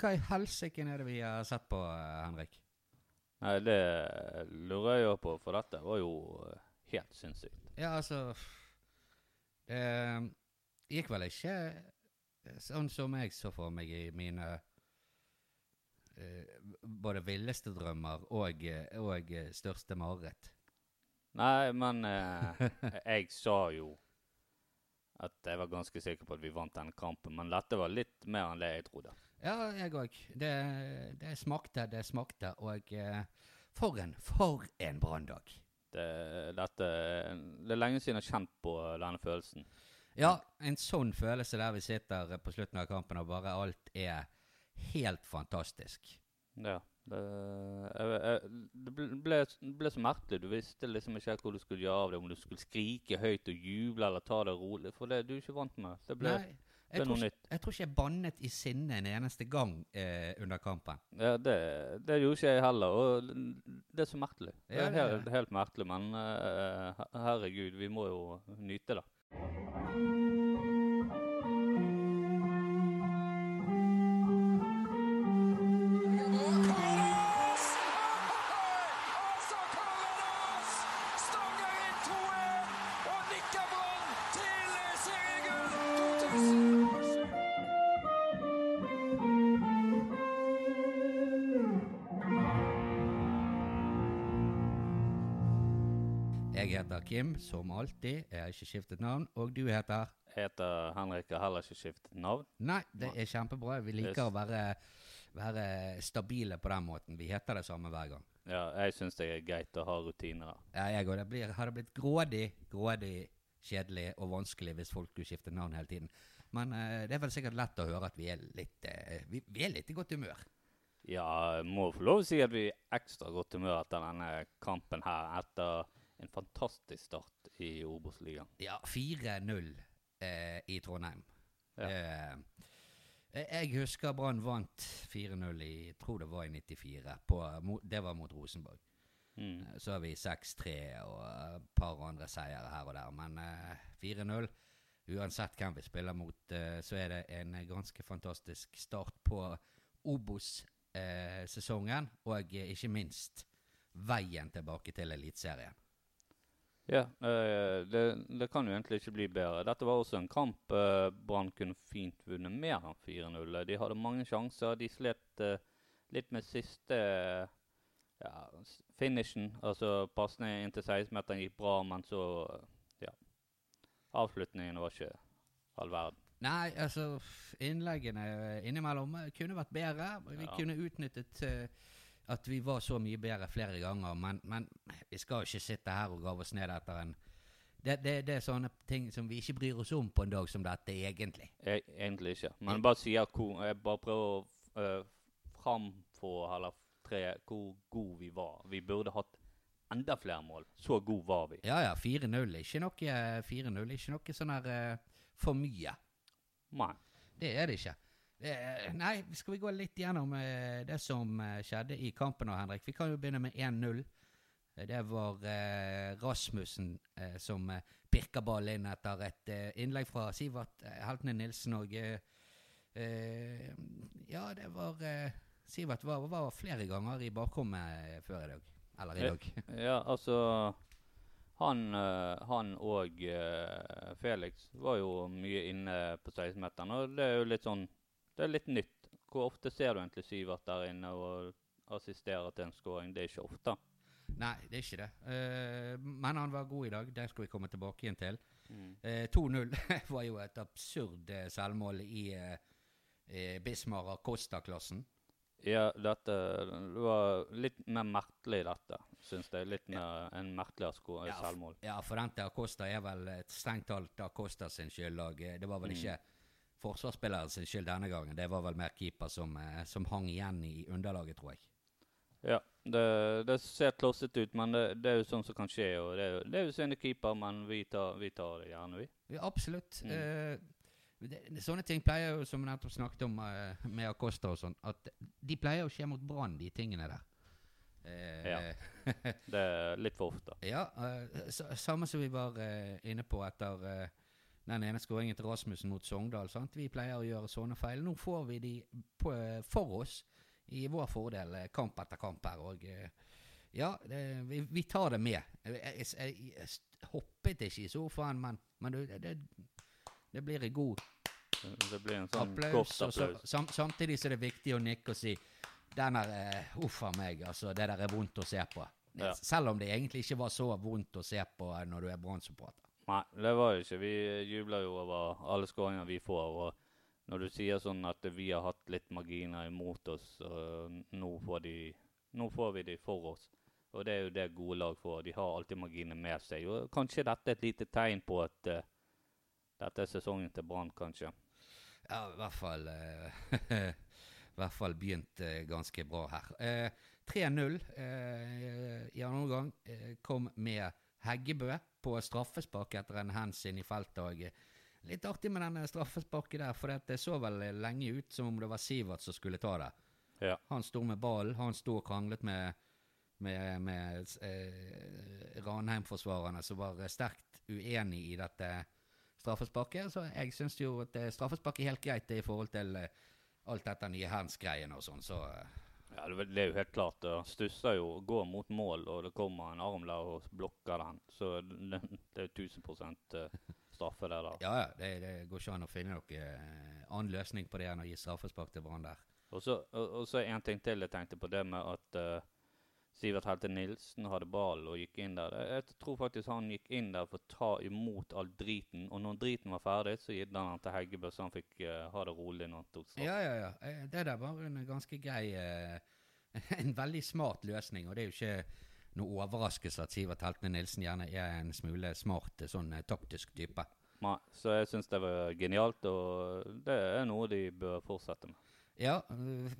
hva i helsike er det vi har sett på, eh, Henrik? Nei, det lurer jeg jo på, for dette var jo eh, helt sinnssykt. Ja, altså Det gikk vel ikke sånn som jeg så for meg i mine eh, både villeste drømmer og, eh, og eh, største mareritt. Nei, men eh, jeg sa jo at jeg var ganske sikker på at vi vant denne kampen, men dette var litt mer enn det jeg trodde. Ja, jeg òg. Det, det smakte, det smakte. Og eh, for en, for en branndag. Det, dette, det er lenge siden jeg har kjent på denne følelsen. Ja, en sånn følelse der vi sitter på slutten av kampen og bare alt er helt fantastisk. Ja. Det, jeg, jeg, det ble, ble, så merkelig. Du visste liksom ikke hvor du skulle gjøre av det. Om du skulle skrike høyt og juble eller ta det rolig. For det er du ikke vant med. Det ble, Nei, jeg, tror, ikke, jeg tror ikke jeg bannet i sinne en eneste gang eh, under kampen. Ja, det, det, gjorde ikke jeg heller. Og det er så merkelig. Det er helt, helt merkelig, men eh, herregud, vi må jo nyte det. Kim, som alltid. Jeg har ikke skiftet navn. Og du heter? Jeg heter Henrik, og heller ikke skiftet navn. Nei, det er kjempebra. Vi liker å være, være, stabile på den måten. Vi heter det samme hver gang. Ja, jeg syns det er greit å ha rutiner. Ja, jeg òg. Det blir, hadde blitt grådig, grådig kjedelig og vanskelig hvis folk skulle skifte navn hele tiden. Men uh, det er vel sikkert lett å høre at vi er litt, uh, vi, vi, er litt i godt humør. Ja, jeg må få lov å si at vi er ekstra godt humør etter denne kampen her. Etter en fantastisk start i Obos-ligaen. Ja, 4-0 eh, i Trondheim. Ja. Eh, jeg husker Brann vant 4-0 i tror det var i 94. På, det var mot Rosenborg. Mm. Eh, så har vi 6-3 og et par andre seire her og der. Men eh, 4-0 Uansett hvem vi spiller mot, eh, så er det en ganske fantastisk start på Obos-sesongen. og eh, ikke minst veien tilbake til Eliteserien. Ja, uh, det, det, kan jo egentlig ikke bli bedre. Dette var også en kamp uh, Brann kunne fint vunnet mer enn 4-0. De hadde mange sjanser. De slet uh, litt med siste ja, finishen. Altså pasningen inn til 16-meteren gikk bra, men så ja. Avslutningen var ikke all verden. Nei, altså innleggene innimellom kunne vært bedre. Vi ja. kunne utnyttet at vi var så mye bedre flere ganger. Men, men vi skal jo ikke sitte her og grave oss ned etter en det, det, det, er sånne ting som vi ikke bryr oss om på en dag som dette, egentlig. E egentlig ikke. Men bare sier hvor, jeg bare prøver å uh, framfå eller tre hvor god vi var. Vi burde hatt enda flere mål. Så god var vi. Ja ja, 4-0. Ikke noe 4-0. Ikke noe sånn her uh, for mye. Nei. Det er det ikke. Eh, nei, skal vi gå litt gjennom eh, det som eh, skjedde i kampen nå, Henrik? Vi kan jo begynne med 1-0. Eh, det var Rasmussen som eh, pirka ballen inn etter et innlegg fra Sivert Heltene Nilsen. Og ja, det var Sivert var, var, flere ganger i bakrommet før i dag. Eller i dag. Ja, altså han, han og Felix var jo mye inne på 16-meteren, og det er jo litt sånn det er litt nytt. Hvor ofte ser du egentlig Syvert der inne og assisterer til en skåring? Det er ikke ofte. Nei, det er ikke det. Uh, men han var god i dag. Det skal vi komme tilbake igjen til. Mm. Uh, eh, 2-0 var jo et absurd uh, selvmål i uh, Bismar Acosta-klassen. Ja, dette det var litt mer merkelig, dette, syns jeg. Litt mer en merkeligere ja, selvmål. Ja, for den til Acosta er vel strengt talt Acosta sin skyld. Det var vel mm. Forsvarsspilleren sin skyld denne gangen. Det var vel mer keeper som, eh, som hang igjen i underlaget, tror jeg. Ja, det, det ser klossete ut, men det, det, er jo sånn som kan skje. og Det, er jo, det er jo synd keeper, men vi tar, vi tar, det gjerne, vi. Ja, absolutt. Mm. Eh, det, sånne ting pleier jo, som vi nettopp snakket om eh, med Acosta og sånn, at de pleier å skje mot Brann, de tingene der. Eh, ja. Det er litt for ofte. Ja. Uh, samme som vi var uh, inne på etter den ene skåringen til Rasmussen mot Sogndal. Sant? Vi pleier å gjøre sånne feil. Nå får vi de på, for oss i vår fordel eh, kamp etter kamp her. Og eh, ja, det, vi, vi, tar det med. Jeg, jeg, jeg, hoppet ikke i sofaen, men, men det, det, det, blir en god det blir en sånn applaus. applaus. Så, sam, samtidig så er det viktig å nikke og si den er uh, Uff a meg, altså. Det der er vondt å se på. Ja. Selv om det egentlig ikke var så vondt å se på når du er Brann-supporter. Nei, det var det ikke. Vi jubler jo over alle skåringer vi får. og når du sier sånn at vi har hatt litt marginer imot oss, og nå får, de, nå får vi de for oss. Og det er jo det gode lag får. De har alltid marginer med seg. Og kanskje dette er et lite tegn på at uh, dette er sesongen til Brann, kanskje. Ja, i hvert fall uh, I hvert fall begynt uh, ganske bra her. 3-0 i andre omgang kom med Heggebø på straffespark etter en hands inn i feltet. og Litt artig med denne straffesparket der, for det så vel lenge ut som om det var Sivert som skulle ta det. Ja. Han sto med ballen, han sto og kranglet med, med, med eh, Ranheim-forsvarerne, som var sterkt uenig i dette straffesparket. Så jeg syns jo at straffespark er helt greit i forhold til eh, alt dette nye hands-greiene og sånn. så... Eh. Ja, det, er jo helt klart. Han stusser jo, går mot mål, og det kommer en arm der og blokker den. Så det, det er 1000 straffe der, da. Ja, ja. Det, det går ikke an å finne noen uh, annen løsning på det enn å gi straffespark til Brann der. Og så en ting til jeg tenkte på, det med at uh, Sivert Helte Nilsen hadde ballen og gikk inn der. Jeg tror faktisk han gikk inn der for å ta imot all driten. Og når driten var ferdig, så gitt han til Heggebø, så han fikk uh, ha det rolig når han tok straff. Ja, ja, ja. Det der var en ganske grei En veldig smart løsning. Og det er jo ikke noe overraskelse at Sivert Heltene Nilsen gjerne er en smule smart sånn eh, taktisk type. Nei, så jeg syns det var genialt, og det er noe de bør fortsette med. Ja.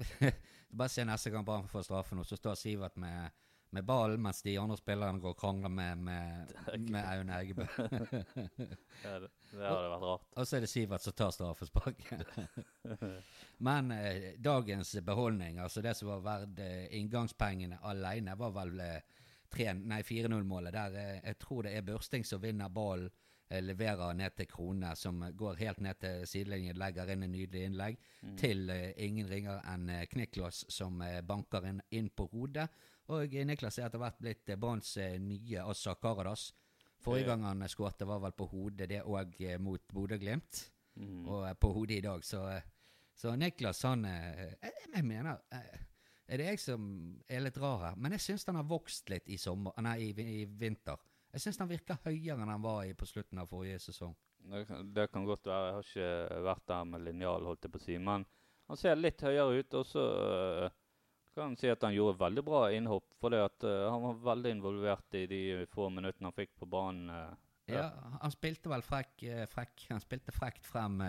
bare se neste gang Brann får straffen, og så står Sivert med, med ballen mens de andre spillerne går og krangler med, med, med Aune Eggebø. ja, det, det hadde vært rart. Og så er det Sivert som tar straffesparket. Men eh, dagens beholdning, altså det som var verdt eh, inngangspengene alene, var vel eh, 4-0-målet. der eh, Jeg tror det er Børsting som vinner ballen, eh, leverer ned til Krone, som går helt ned til sidelinjen, legger inn en nydelig innlegg, mm. til uh, ingen ringer enn uh, Kniklas, som banker inn, inn, på hodet. Og Niklas er etter hvert blitt Branns nye Assa Karadas. Forrige gang han skåret, var vel på hodet, det òg mot Bodø-Glimt. Mm. Og på hodet i dag, så, så Niklas, han jeg, jeg mener er det jeg som er litt rar her, men jeg syns han har vokst litt i, sommer, nei, i, i vinter. Jeg syns han virker høyere enn han var i på slutten av forrige sesong. Det kan, det kan godt være. Jeg har ikke vært der med linjal, holdt jeg på å si. Men han ser litt høyere ut. Og så uh, kan han si at han gjorde veldig bra innhopp. For uh, han var veldig involvert i de få minuttene han fikk på banen. Uh, ja, han spilte vel frekk, frekk Han spilte frekt frem.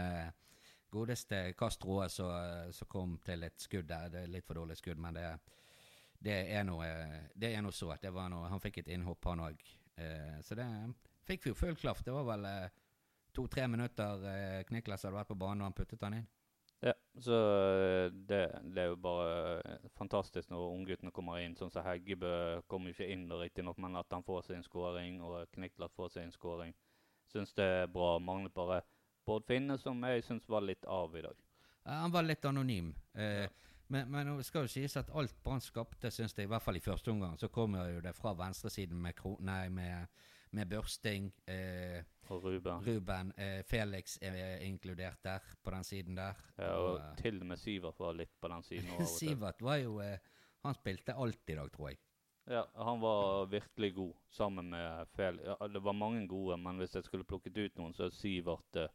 Godeste Castro som kom til et skudd der. Det er litt for dårlig skudd, men det, det er noe Det er noe så. Det var noe, han fikk et innhopp, han òg. Eh, så det fikk vi jo full klaff. Det var vel eh, to-tre minutter eh, Kniklas hadde vært på banen, og han puttet han inn. Ja, så eh, det, det, er jo bare eh, fantastisk når ungguttene kommer inn. Sånn som Heggebø kommer ikke inn riktignok, men at han får sin skåring, og Kniklas får sin skåring. Syns det er bra. Mangler bare Bård Finne, som jeg syns var litt av i dag. Han var litt anonym. Eh, men, men det skal jo sies at alt Brann skapte, syns jeg, i hvert fall i første omgang, så kommer jo det fra venstresiden med, nei, med, med Børsting. Eh, og Ruben. Ruben eh, Felix er inkludert der, på den siden der. Ja, og, og eh, til og med Sivert var litt på den siden. Sivert var jo eh, Han spilte alt i dag, tror jeg. Ja, han var virkelig god sammen med Felix. Ja, det var mange gode, men hvis jeg skulle plukket ut noen, så er Sivert eh,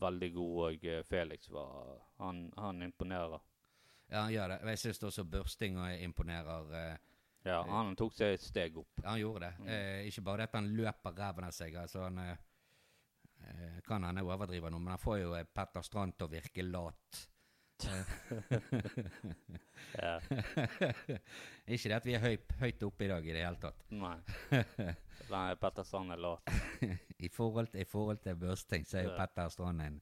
veldig god, og eh, Felix var Han, han imponerer. Ja, han gjør det. Jeg syns også børstinga imponerer. Eh, ja, han tok seg et steg opp. Han gjorde det. Mm. Eh, ikke bare det at han løper ræven av seg. altså han eh, eh Kan hende overdriver noe, men han får jo Petter Strand til å virke lat. ikke det at vi er høyt, høyt oppe i dag i det hele tatt. Nei. Nei Petter Strand er lat. I, forhold, I forhold til Børsting så er jo Petter Strand en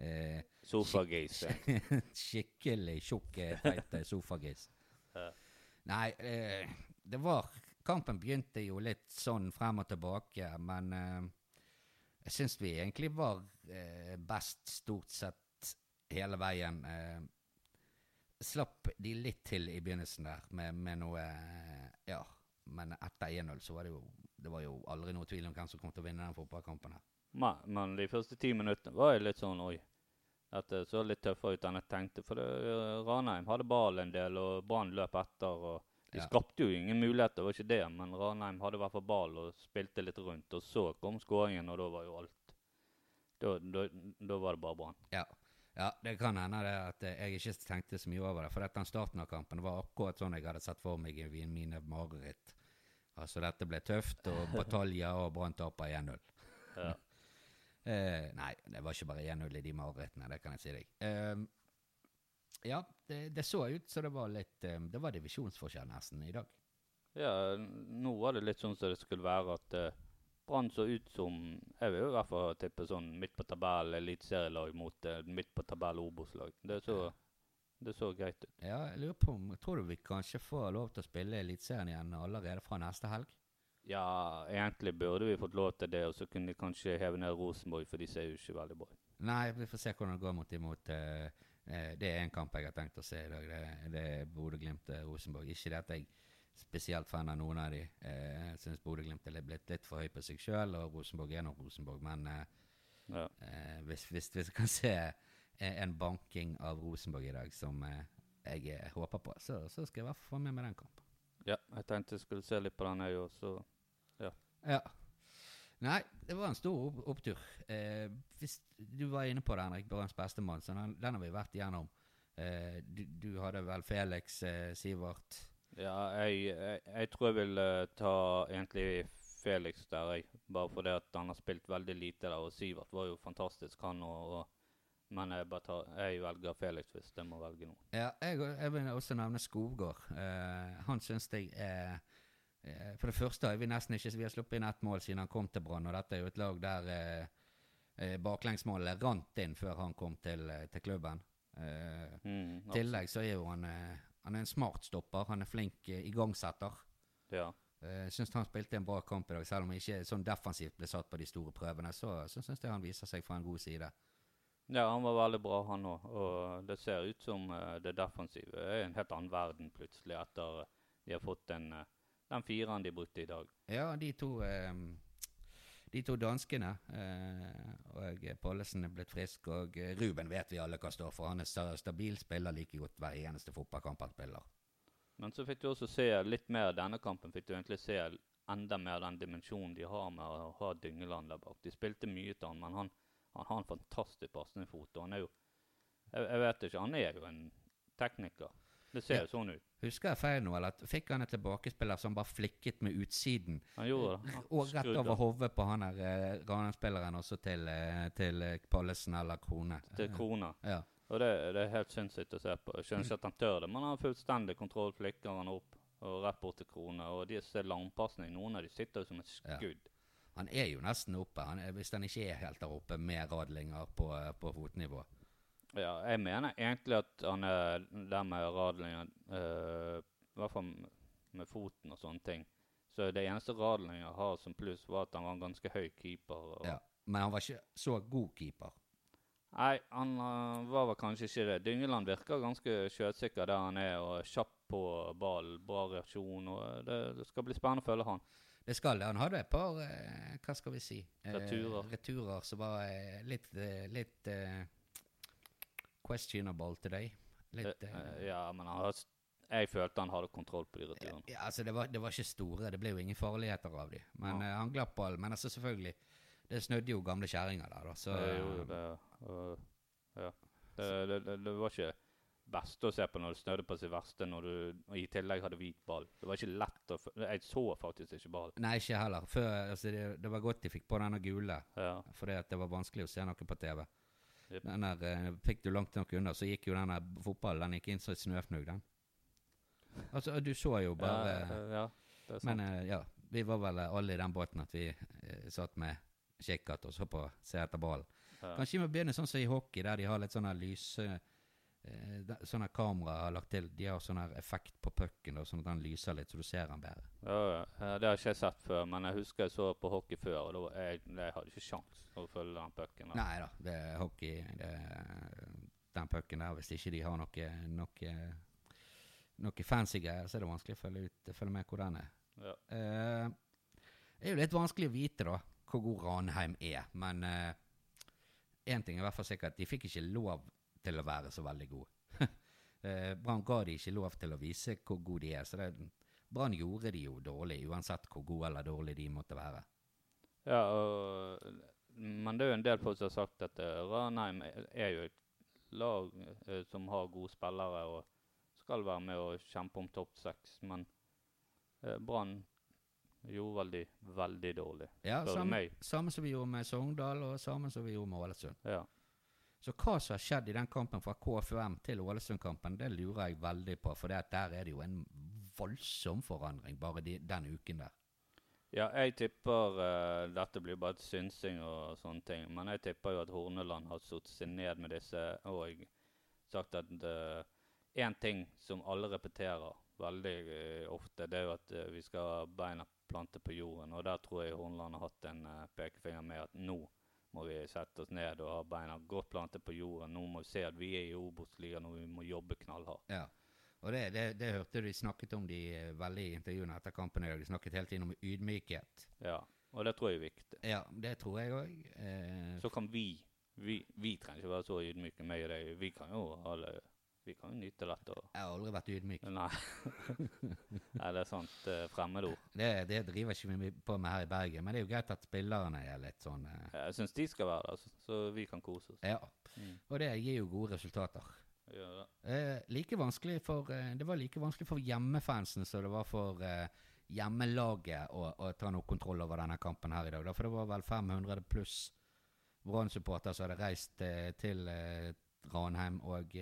eh, Sofagis. skikkelig tjukk, feit sofagis. Ja. Nei, eh, det var Kampen begynte jo litt sånn frem og tilbake, men eh, Jeg syns vi egentlig var eh, best stort sett hele veien. Eh, slapp de litt til i begynnelsen der med, med noe eh, Ja, men etter 1-0 så var det jo det var jo aldri noe tvil om hvem som kom til å vinne den fotballkampen. her. Men, men de første ti minuttene var jeg litt sånn Oi. Dette så litt tøffere ut enn jeg tenkte. For det, Ranheim hadde ball en del, og Brann løp etter. og De Ja. skapte jo ingen muligheter, det var ikke det. Men Ranheim hadde i hvert fall ball og spilte litt rundt. Og så kom skåringen, og da var jo alt Da, da, da var det bare Brann. Ja. ja, det kan hende det at jeg ikke tenkte så mye over det. For den starten av kampen var akkurat sånn jeg hadde sett for meg i mine mareritt. Altså, dette ble tøft, og bataljer, og Brann taper 1-0. Ja. Eh, nei, det var ikke bare 1-0 i de marerittene, det kan jeg si deg. Eh, ja, det, det så ut så det var litt eh, Det var divisjonsforskjell nesten i dag. Ja, nå var det litt sånn som det skulle være at eh, Brann så ut som Jeg vil i hvert fall tippe sånn midt på tabell eliteserielag mot eh, midt på tabell Obos-lag. Det, så- det så greit ut. Ja, jeg lurer på om Tror du vi kanskje får lov til å spille Eliteserien igjen allerede fra neste helg? Ja, egentlig burde vi fått lov til det, og så kunne de kanskje heve ned Rosenborg, for de ser jo ikke veldig bra ut. Nei, vi får se hvordan det går mot imot. eh, eh, det er en kamp jeg har tenkt å se i dag. Det, det er Bodø-Glimt-Rosenborg. Ikke det at jeg spesielt fan av noen av de. Eh, jeg syns Bodø-Glimt er blitt litt for høy på seg sjøl, og Rosenborg er nok Rosenborg. Men Ja. hvis, hvis, hvis vi kan se en banking av Rosenborg i dag som jeg håper på, så, så skal jeg i hvert fall få med meg den kampen. Jeg tenkte jeg skulle se litt på den, jeg òg, så Ja. ja. Nei, det var en stor opptur. Eh, hvis du var inne på det, Henrik, Børrens bestemann, så den, den har vi vært igjennom. Eh, du, du hadde vel Felix, eh, Sivert Ja, jeg, jeg, jeg tror jeg vil eh, ta egentlig Felix der, jeg. Bare fordi at han har spilt veldig lite der, og Sivert var jo fantastisk, han og, og Men jeg, tar, jeg velger Felix hvis jeg må velge noen. Ja, jeg, jeg vil også nevne Skogård. Uh, han syns jeg er uh, For det første har vi nesten ikke Vi har sluppet inn ett mål siden han kom til Brann, og dette er jo et lag der eh, baklengsmålet rant inn før han kom til, til klubben. Mm, I tillegg så er jo han Han er en smart stopper. Han er flink igangsetter. Ja. Jeg syns han spilte en bra kamp i dag, selv om han ikke sånn defensivt ble satt på de store prøvene. Så, så syns jeg han viser seg fra en god side. Ja, han var veldig bra, han òg. Og det ser ut som uh, det defensive er en helt annen verden plutselig, etter uh, de har fått den, uh, den fireren de brukte i dag. Ja, de to De to danskene og Pollesen er blitt frisk, og Ruben vet vi alle hva står for. Han er sta- stabil spiller like godt hver eneste fotballkamp han spiller. Men så fikk du også se litt mer denne kampen. Fikk du egentlig se enda mer den dimensjonen de har med å ha Dyngeland der bak. De spilte mye til han, men han, han har en fantastisk pasningsfot. Og han er jo jeg, jeg vet ikke, han er jo en tekniker. Det ser Ja. jo sånn ut. Husker jeg feil nå, eller fikk han en tilbakespiller som bare flikket med utsiden? Han gjorde det. Han Og rett over hodet på han der eh, Ranheim-spilleren også til, eh, til Pallesen eller Krone. til Krone. Ja. Og det, det er helt sinnssykt å se på. Jeg skjønner ikke at han tør det, men han har fullstendig kontroll. Flikker han opp og rett bort til krone. Og disse langpasningene, noen av de sitter jo som et Ja. Han er jo nesten oppe, han er, hvis han ikke er helt der oppe med radlinger på, eh, på fotnivå. Ja, jeg mener egentlig at han er der med radlinger øh, i hvert fall med foten og sånne ting. Så det eneste radlinger har som pluss, var at han var en ganske høy keeper. Og, Ja. Men han var ikke så god keeper. Nei, han eh, var vel kanskje ikke det. Dyngeland virker ganske sjøsikker der han er, og kjapp på ballen. bra reaksjon. og det, det skal bli spennende å følge han. Det skal det. Han hadde et par eh, Hva skal vi si? Eh, Returer. returer som var eh, litt, eh, litt eh, questionable today. Litt Eh, ja, men han har, jeg følte han hadde kontroll på de returene. ja, altså det var, det var ikke store. Det ble jo ingen farligheter av de. Men eh, han glapp ball. Men altså selvfølgelig Det snødde jo gamle kjerringer der, da. Så Det gjorde det. ja. Det, det, det, det var ikke best å se på når det snødde på sitt verste, når du og i tillegg hadde hvit ball. Det var ikke lett å Jeg så faktisk ikke ball. Nei, ikke heller. Før, altså det, det var godt de fikk på denne gule. Ja. Fordi at det var vanskelig å se noe på TV. Yep. Den der eh, fikk du langt nok unna, så gikk jo den der fotballen den gikk inn som et snøfnugg, den. Altså, du så jo bare ja, ja. Men eh, ja, vi var vel alle i den båten at vi eh, satt med kikkert og så på se etter ballen. Kanskje vi må begynne sånn som i hockey, der de har litt sånne lyse eh, Sånne kamera har lagt til De har sånn her effekt på pucken, sånn at den lyser litt, så du ser den bedre. Ja, det har ikke jeg sett før, men jeg husker jeg så på hockey før, og da jeg, jeg hadde ikke sjans å følge den pucken. Nei da, det er hockey. Det den pucken der, hvis ikke de har noe, noe, noe fancy greier, så er det vanskelig å følge, ut, følge med hvor den er. Ja. Eh, det er jo litt vanskelig å vite da hvor god Ranheim er, men én ting er i hvert fall sikkert, de fikk ikke lov til å være så veldig gode. eh, Brann ga de ikke lov til å vise hvor gode de er, så Brann gjorde de jo dårlig, uansett hvor gode eller dårlige de måtte være. Ja, og, men det er jo en del folk som har sagt at uh, Ranheim er, jo et lag eh, som har gode spillere og skal være med og kjempe om topp seks, men Brann gjorde veldig, veldig dårlig. Ja, samme, samme som vi gjorde med Sogndal, og samme som vi gjorde med Ålesund. Ja. Så hva som har skjedd i den kampen fra KFUM til Ålesund-kampen, det lurer jeg veldig på. For der er det jo en voldsom forandring bare de, den uken der. Ja, jeg tipper uh, Dette blir bare et synsing og sånne ting. Men jeg tipper jo at Horneland har satt seg ned med disse og sagt at én ting som alle repeterer veldig uh, ofte, det er jo at eh, vi skal ha beina plantet på jorden. Og der tror jeg Horneland har hatt en eh, pekefinger med at nå må vi sette oss ned og ha beina godt plantet på jorden. Nå må vi se at vi er i Obos-ligaen og vi må jobbe knallhardt. Ja. Og det, det, det hørte de snakket om de eh, veldig i intervjuene etter kampen i dag. De snakket hele tiden om ydmykhet. Ja, og det tror jeg er viktig. Ja, det tror jeg òg. Eh, Så kan vi Vi, vi trenger ikke være så ydmyke, meg og deg. Vi kan jo ha det Vi kan jo nyte dette. Og, jeg har aldri vært ydmyk. nei. nei, det er sånt uh, Fremmedord. Det, det driver ikke vi på med her i Bergen. Men det er jo greit at spillerne er litt sånn uh... Jeg syns de skal være der, så, så vi kan kose oss. Ja. Mm. Og det gir jo gode resultater. Ja. Eh, like vanskelig for, eh, det var like vanskelig for hjemmefansen som det var for eh, hjemmelaget å, å ta noe kontroll over denne kampen her i dag. da, For det var vel 500 pluss Brann-supportere som hadde reist eh, til eh, Ranheim, og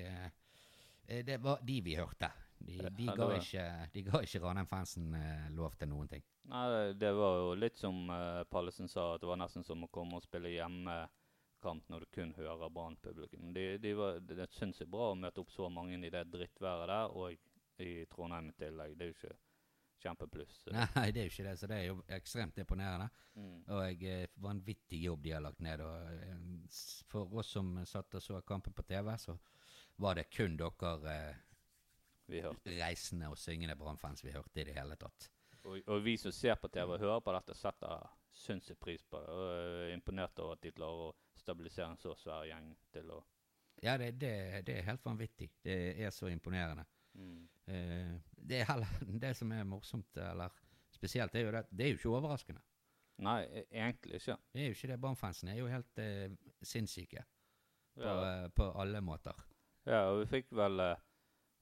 det var de vi hørte. De, de, ga, ikke, de ga ikke Ranheim-fansen eh, lov til noen ting. Nei, det- var jo litt som uh, Pallesen sa, at det var nesten som å komme og spille hjemmekamp når du kun hører Brann-publikum. De, de var, det, syns jeg bra å møte opp så mange i det drittværet der, og i Trondheim i tillegg. Det er jo ikke kjempepluss. Nei, det er jo ikke det, så det er jo ekstremt imponerende. Mm. Og jeg, vanvittig jobb de har lagt ned. Og, eh, for oss som satt og så kampen på TV, så var det kun dere eh, reisende og syngende Brann-fans vi hørte i det hele tatt. Og, og vi som ser på TV og hører på dette, setter sinnssykt pris på det. Og er imponert over at de klarer å stabilisere en så svær gjeng til å Ja, det, det, det er helt vanvittig. Det er så imponerende. mm. Eh, det, er heller, det som er morsomt, eller spesielt, er jo det, det er jo ikke overraskende. Nei, e- egentlig ikke. Det er jo ikke det. Brann-fansen er jo helt eh, sinnssyke på, Ja. eh, på alle måter. Ja, og vi fikk vel eh,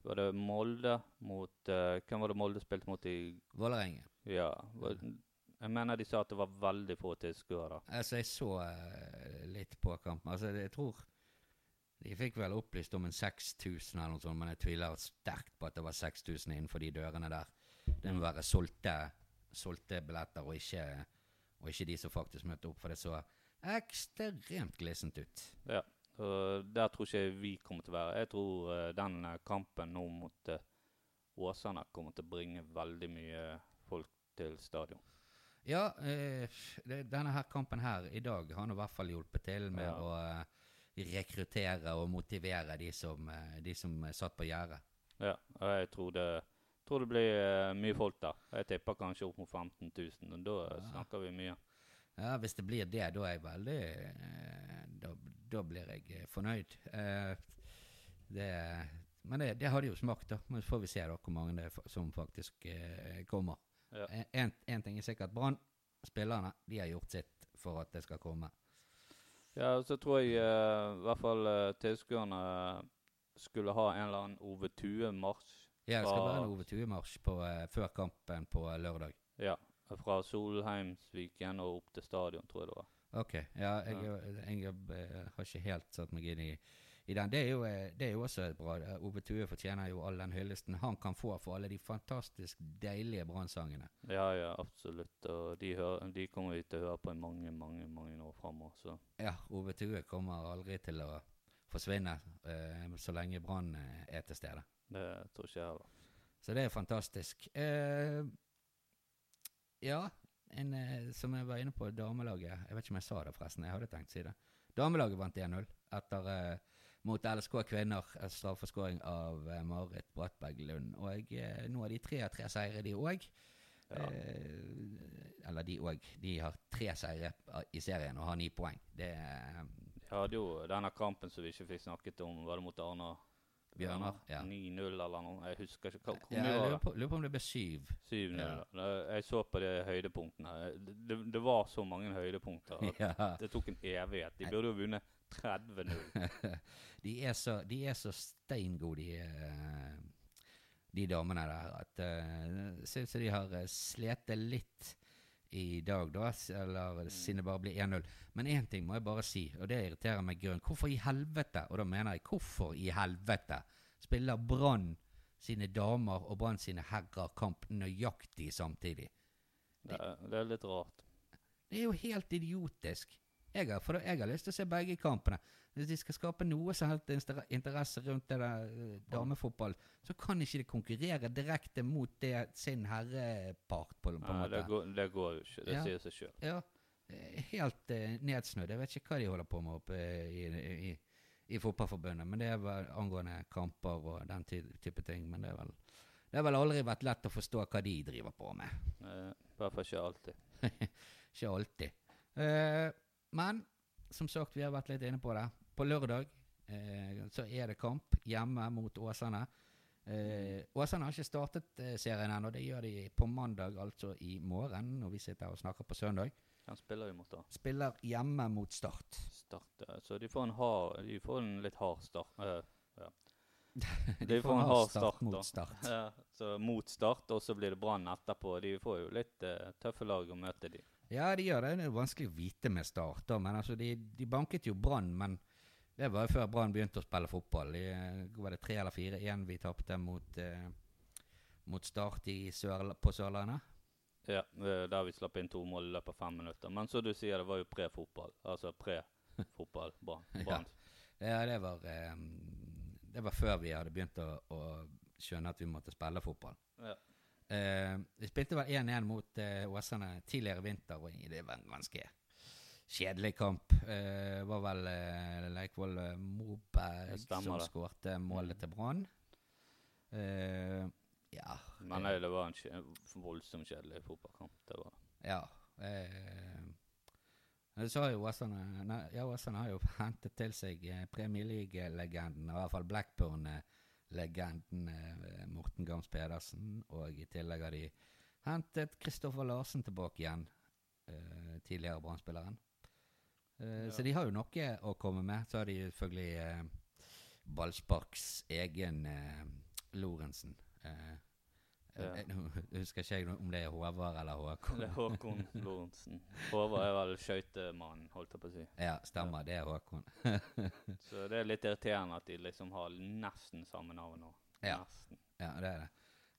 Var det Molde mot eh, Hvem var det Molde spilte mot i Vålerenga. Ja. Var, jeg mener de sa at det var veldig få tilskuere. Altså, jeg så uh, litt på kampen. Altså, jeg tror De fikk vel opplyst om en 6000 eller noe sånt, men jeg tviler sterkt på at det var 6000 innenfor de dørene der. Det må være solgte, solgte billetter, og ikke, og ikke de som faktisk møtte opp, for det så ekstremt glissent ut. Ja. Der tror ikke jeg vi kommer til å være. Jeg tror eh, den eh, kampen nå mot uh, Åsane kommer til å bringe veldig mye folk til stadion. Ja, eh, det, denne her kampen her i dag har nå i hvert fall hjulpet til med Ja. å eh, rekruttere og motivere de som, eh, de som eh, satt på gjerdet. Ja, jeg tror det, tror det blir eh, mye folk der. Jeg tipper kanskje opp mot 15 000, og da Ja. snakker vi mye. Ja, Hvis det blir det, da er jeg veldig eh, Da, da blir jeg eh, fornøyd. Eh, det, men det, det har de jo smakt, da. Men så får vi se da hvor mange det er som faktisk kommer. Ja. Én ting er sikkert. Brann, spillerne, de har gjort sitt for at det skal komme. Ja, og så tror jeg i hvert fall tilskuerne skulle ha en eller annen Ove Tue-marsj. Ja, det skal være en Ove Tue-marsj før kampen på lørdag. Ja, fra Solheimsviken og opp til stadion, tror jeg det var. Ok, ja, jeg, jeg, jeg har ikke helt satt meg inn i, i den. Det er, jo, eh, det er jo også bra. Eh, Ove Tue fortjener jo all den hyllesten han kan få for alle de fantastisk deilige brannsangene. Ja, ja, absolutt. Og de, hører, de kommer vi til å høre på i mange, mange mange år framover. Så Ja, Ove Tue kommer aldri til å forsvinne eh, så lenge Brann eh, er til stede. Det tror ikke jeg heller. Så det er fantastisk. Eh, ja, en, eh, som jeg var inne på, damelaget Jeg vet ikke om jeg sa det, forresten. Jeg hadde tenkt å si det. Damelaget vant 1-0 etter eh, mot LSK kvinner. eh, Straffeskåring av eh, Marit Brattberg Lund. Og eh, nå har de tre av tre seire, de òg. Ja. Eh, eller de òg. De har tre seire i serien og har ni poeng. Det er De hadde jo denne kampen som vi ikke fikk snakket om, var det mot Arna? Bjørnar, ja. 9-0 eller noe. Jeg husker ikke. Hvor mye jeg lurer på, lurer på om det ble 7. 7-0. Ja. Jeg så på de høydepunktene. Det, det, det var så mange høydepunkter. at Ja. Det tok en evighet. De burde jo vunnet 30-0. de, er så, de er så steingode, de, eh, de damene der, at uh, ser ut som de har uh, slitt litt i dag, da. Eller siden det bare blir 1-0. Men én ting må jeg bare si, og det irriterer meg grønn. Hvorfor i helvete, og da mener jeg hvorfor i helvete, spiller Brann sine damer og Brann sine herrer kamp nøyaktig samtidig? Det, det er litt rart. Det er jo helt idiotisk. Jeg har, jeg har lyst til å se begge kampene. Hvis de skal skape noe som helst interesse rundt det der eh, damefotball, så kan ikke de konkurrere direkte mot det sin herrepart, på, på en Nei, måte. det, går, det går jo ikke. Det Ja. sier seg sjøl. Ja, eh, helt uh, nedsnødd. Jeg vet ikke hva de holder på med oppe i, i, i Fotballforbundet, men det er vel angående kamper og den type ting. Men det er vel det har vel aldri vært lett å forstå hva de driver på med. Eh, I hvert fall ikke alltid. Ikke alltid. Uh, men som sagt, vi har vært litt inne på det. På lørdag eh, så er det kamp hjemme mot Åsane. Eh, Åsane har ikke startet eh, serien ennå. Det gjør de på mandag, altså i morgen, når vi sitter og snakker på søndag. Han spiller jo mot da. Spiller hjemme mot Start. Start. Så de får en, hard, de får en litt hard start. Uh, ja. De får en hard start, start mot Start. Ja, så mot start, og så blir det Brann etterpå. De får jo litt uh, tøffe lag å møte, de. Ja, de gjør det. Det er vanskelig å vite med Start. da, Men altså, de, de banket jo Brann, men det var før Brann begynte å spille fotball. De, eh, var det tre eller fire igjen vi tapte mot, eh, mot Start i Sør, på Sørlandet? Ja, Der vi slapp inn to mål i løpet av fem minutter. Men som du sier, det var jo pre-fotball. Altså pre-fotball. Brann. Ja. Det var, eh, det var før vi hadde begynt å, å skjønne at vi måtte spille fotball. Ja. Eh, vi spilte vel 1-1 mot eh, Åsane tidligere i vinter, og det var en ganske kjedelig kamp. Det var vel eh, Leikvoll eh, Moberg som skårte målet til Brann. Eh, ja Men eh, det var en voldsomt kjedelig fotballkamp. Det var Ja. Eh, så har jo nei, ja, Åsane har jo hentet til seg eh, Premier League-legenden, i hvert fall Blackburn-legenden eh, Morten Gams Pedersen. Og i tillegg har de hentet Kristoffer Larsen tilbake igjen, eh, tidligere Brann-spilleren. Eh, Ja. Så de har jo noe å komme med. Så har de selvfølgelig uh, Ballsparks egen uh, Lorentzen. Uh, Ja. Nå husker ikke jeg om det er Håvard eller Håkon. Det er Håkon Lorentzen. Håvard er vel skøytemannen, holdt jeg på å si. Ja, stemmer. Det er Håkon. Så det er litt irriterende at de liksom har nesten samme navn nå. Ja. Ja, det er det.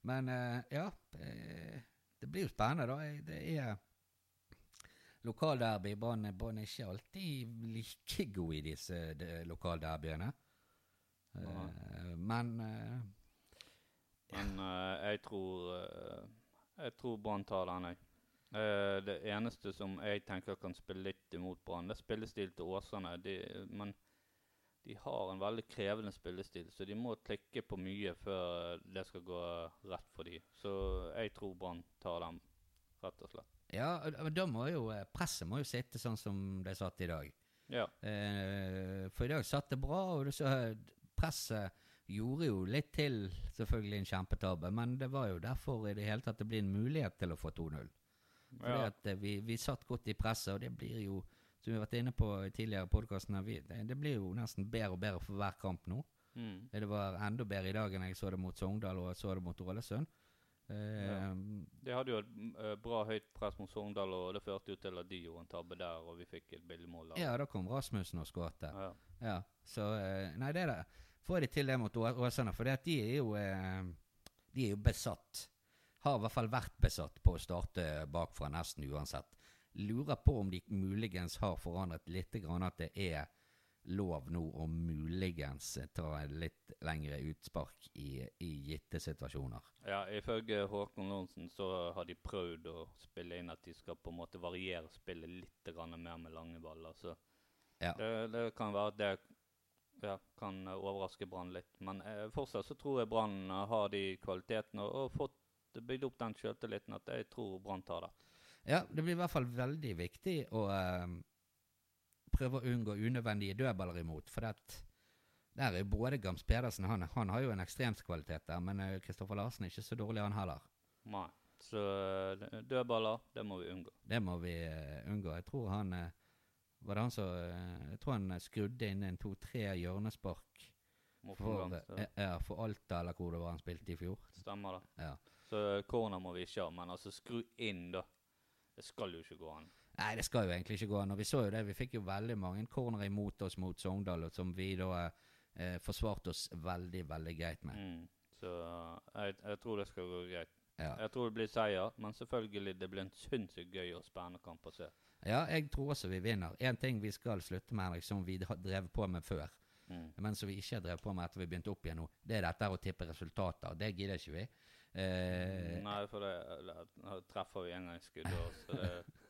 Men ja, det blir jo spennende, da. Det er lokalderby. Brann er ikke alltid like god i disse de, lokalderbyene. Uh, men uh, Men eh, jeg tror Jeg tror Brann tar den, jeg. Det eneste som jeg tenker kan spille litt imot Brann, det er spillestil til Åsane. De, men de har en veldig krevende spillestil, så de må klikke på mye før det skal gå rett for dem. Så jeg tror Brann tar dem, rett og slett. ja, men da må jo eh, presset må jo sitte sånn som det satt i dag. Ja. Eh, for i dag satt det bra, og så presset gjorde jo litt til selvfølgelig en kjempetabbe, men det var jo derfor i det hele tatt det blir en mulighet til å få 2-0. Fordi Ja. at eh, vi, vi satt godt i presset, og det blir jo, som vi har vært inne på i tidligere podkaster, det, det blir jo nesten bedre og bedre for hver kamp nå. Mm. Det var enda bedre i dag enn jeg så det mot Sogndal og så det mot Ålesund. Eh, Ja. De hadde jo et eh, bra høyt press mot Sogndal, og det førte jo til at de gjorde en tabbe der, og vi fikk et billig mål ja, da kom Rasmussen og skåret. Ja. Ja, så eh, Nei, det er det. Får de til det mot Åsane, for det at de er jo eh, De er jo besatt. Har i hvert fall vært besatt på å starte bakfra nesten uansett. Lurer på om de muligens har forandret litt, grann at det er lov nå å muligens ta en litt lengre utspark i, i gitte situasjoner. Ja, ifølge Håkon Lorentzen så har de prøvd å spille inn at de skal på en måte variere spillet litt mer med lange baller. Så Ja. det, det kan være at det ja, kan overraske Brann litt. Men eh, fortsatt så tror jeg Brann har de kvalitetene og, og fått bygd opp den sjøltilliten at jeg tror Brann tar det. Ja, det blir i hvert fall veldig viktig å eh, prøve å unngå unødvendige dødballer imot. For det, der er både Gams Pedersen han, han har jo en ekstremskvalitet der, men eh, Kristoffer Larsen er ikke så dårlig, han heller. Nei. Så eh, dødballer, det må vi unngå. Det må vi eh, unngå. Jeg tror han eh, Var det han som eh, Jeg tror han eh, skrudde inn en to-tre hjørnespark for, eh, ja, for Alta, eller hvor det var han spilte i fjor. Stemmer det. Ja. Så corner må vi ikke ha, men altså skru inn, da. Det skal jo ikke gå an. Nei, det skal jo egentlig ikke gå an. Og vi så jo det, vi fikk jo veldig mange corner imot oss mot Sogndal, og som vi da eh, forsvarte oss veldig, veldig greit med. Mm. Så jeg, jeg tror det skal gå greit. Ja. Jeg tror det blir seier, men selvfølgelig det blir en sinnssykt gøy og spennende kamp å se. ja, jeg tror også vi vinner. En ting vi skal slutte med, Henrik, som vi drevet på med før, Mm. men som vi ikke har drevet på med etter vi begynte opp igjen nå, det er dette å tippe resultater. Det gidder ikke vi. Eh, Nei, for det, det treffer vi engangsskudd òg, så det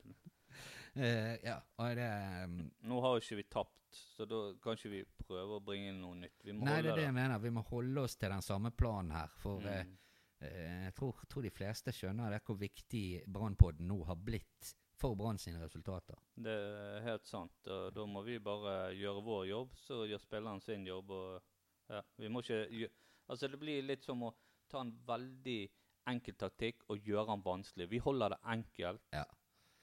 ja, og det um, Nå har jo ikke vi tapt, så da kan ikke vi prøve å bringe inn noe nytt. Nei, det er det jeg mener. Vi må holde oss til den samme planen her. For eh, Mm. eh, jeg tror, tror de fleste skjønner det hvor viktig Brannpodden nå har blitt for Brann sine resultater. Det er helt sant. og Da må vi bare gjøre vår jobb, så gjør spilleren sin jobb. og ja, vi må ikke gjøre, Altså, det blir litt som å ta en veldig enkel taktikk og gjøre den vanskelig. Vi holder det enkelt. Ja.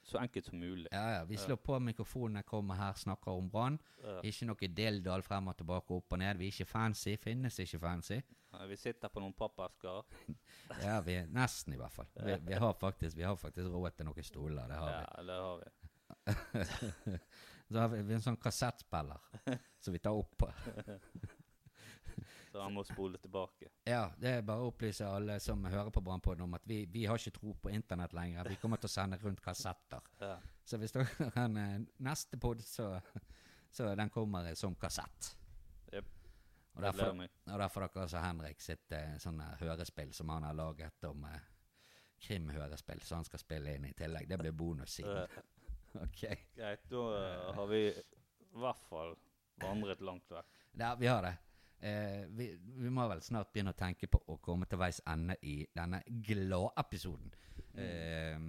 Så enkelt som mulig. Ja, ja, Vi slår på mikrofonene, kommer her, snakker om Brann. Ja. Ikke noe dilldall frem og tilbake, opp og ned. Vi er ikke fancy. Finnes ikke fancy. Ja, Vi sitter på noen pappesker. Ja, vi nesten, i hvert fall. Vi, vi, har, faktisk, vi har faktisk råd til noen stoler. Det har vi. Ja, det har vi. Så har vi, vi en sånn kassettspiller som vi tar opp på. Så han må spole tilbake. Ja, det er bare å opplyse alle som hører på Brannpodden om at vi, vi har ikke tro på internett lenger. Vi kommer til å sende rundt kassetter. Ja. Så hvis dere har en eh, neste pod, så, så den kommer som kassett. Yep. Og derfor, har og derfor dere også Henrik sitt eh, sånn eh, hørespill som han har laget om eh, krimhørespill, som han skal spille inn i tillegg. Det blir bonus siden. Ok. Greit, da har vi i hvert fall vandret langt vekk. Ja, vi har det. Eh, vi, vi må vel snart begynne å tenke på å komme til veis ende i denne gladepisoden. Eh,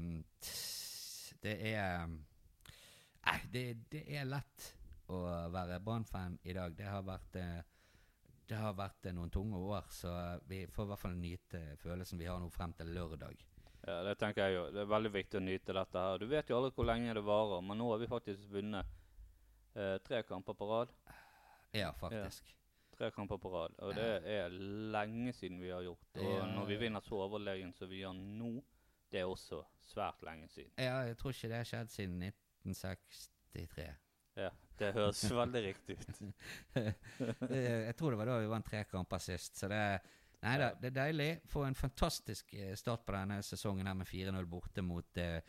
det er Nei, det, det er lett å være Brann-fan i dag. Det har vært eh, det har vært eh, noen tunge år, så vi får i hvert fall nyte følelsen vi har nå frem til lørdag. Ja, det tenker jeg jo. Det er veldig viktig å nyte dette her. Du vet jo aldri hvor lenge det varer, men nå har vi faktisk vunnet eh, tre kamper på rad. Ja, faktisk. Tre kamper på rad, og det er lenge siden vi har gjort. Og Ja. når vi vinner så overlegent som vi gjør nå, det er også svært lenge siden. Ja, jeg tror ikke det har skjedd siden 1963. Ja, det høres veldig riktig ut. Jeg tror det var da vi vant tre kamper sist. Så det, nei, da, det er deilig. Få en fantastisk eh, start på denne sesongen her med 4-0 borte mot, eh,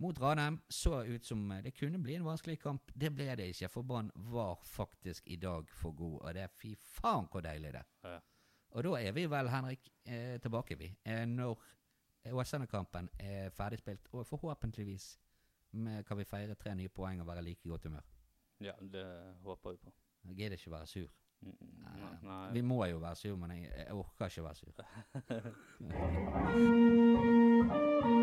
mot Ranheim. Så ut som eh, det kunne bli en vanskelig kamp. Det ble det ikke, for Brann var faktisk i dag for god. Og det er fy faen hvor deilig det er. Ja. Og da er vi vel, Henrik, eh, tilbake, vi. Eh, når Åsane-kampen er ferdigspilt, og forhåpentligvis kan vi feire tre nye poeng og være like godt humør. Ja, det håper vi på. Jeg gidder ikke være sur. Mm, Nei, Nei. Vi må jo være sur, men jeg, jeg orker ikke være sur.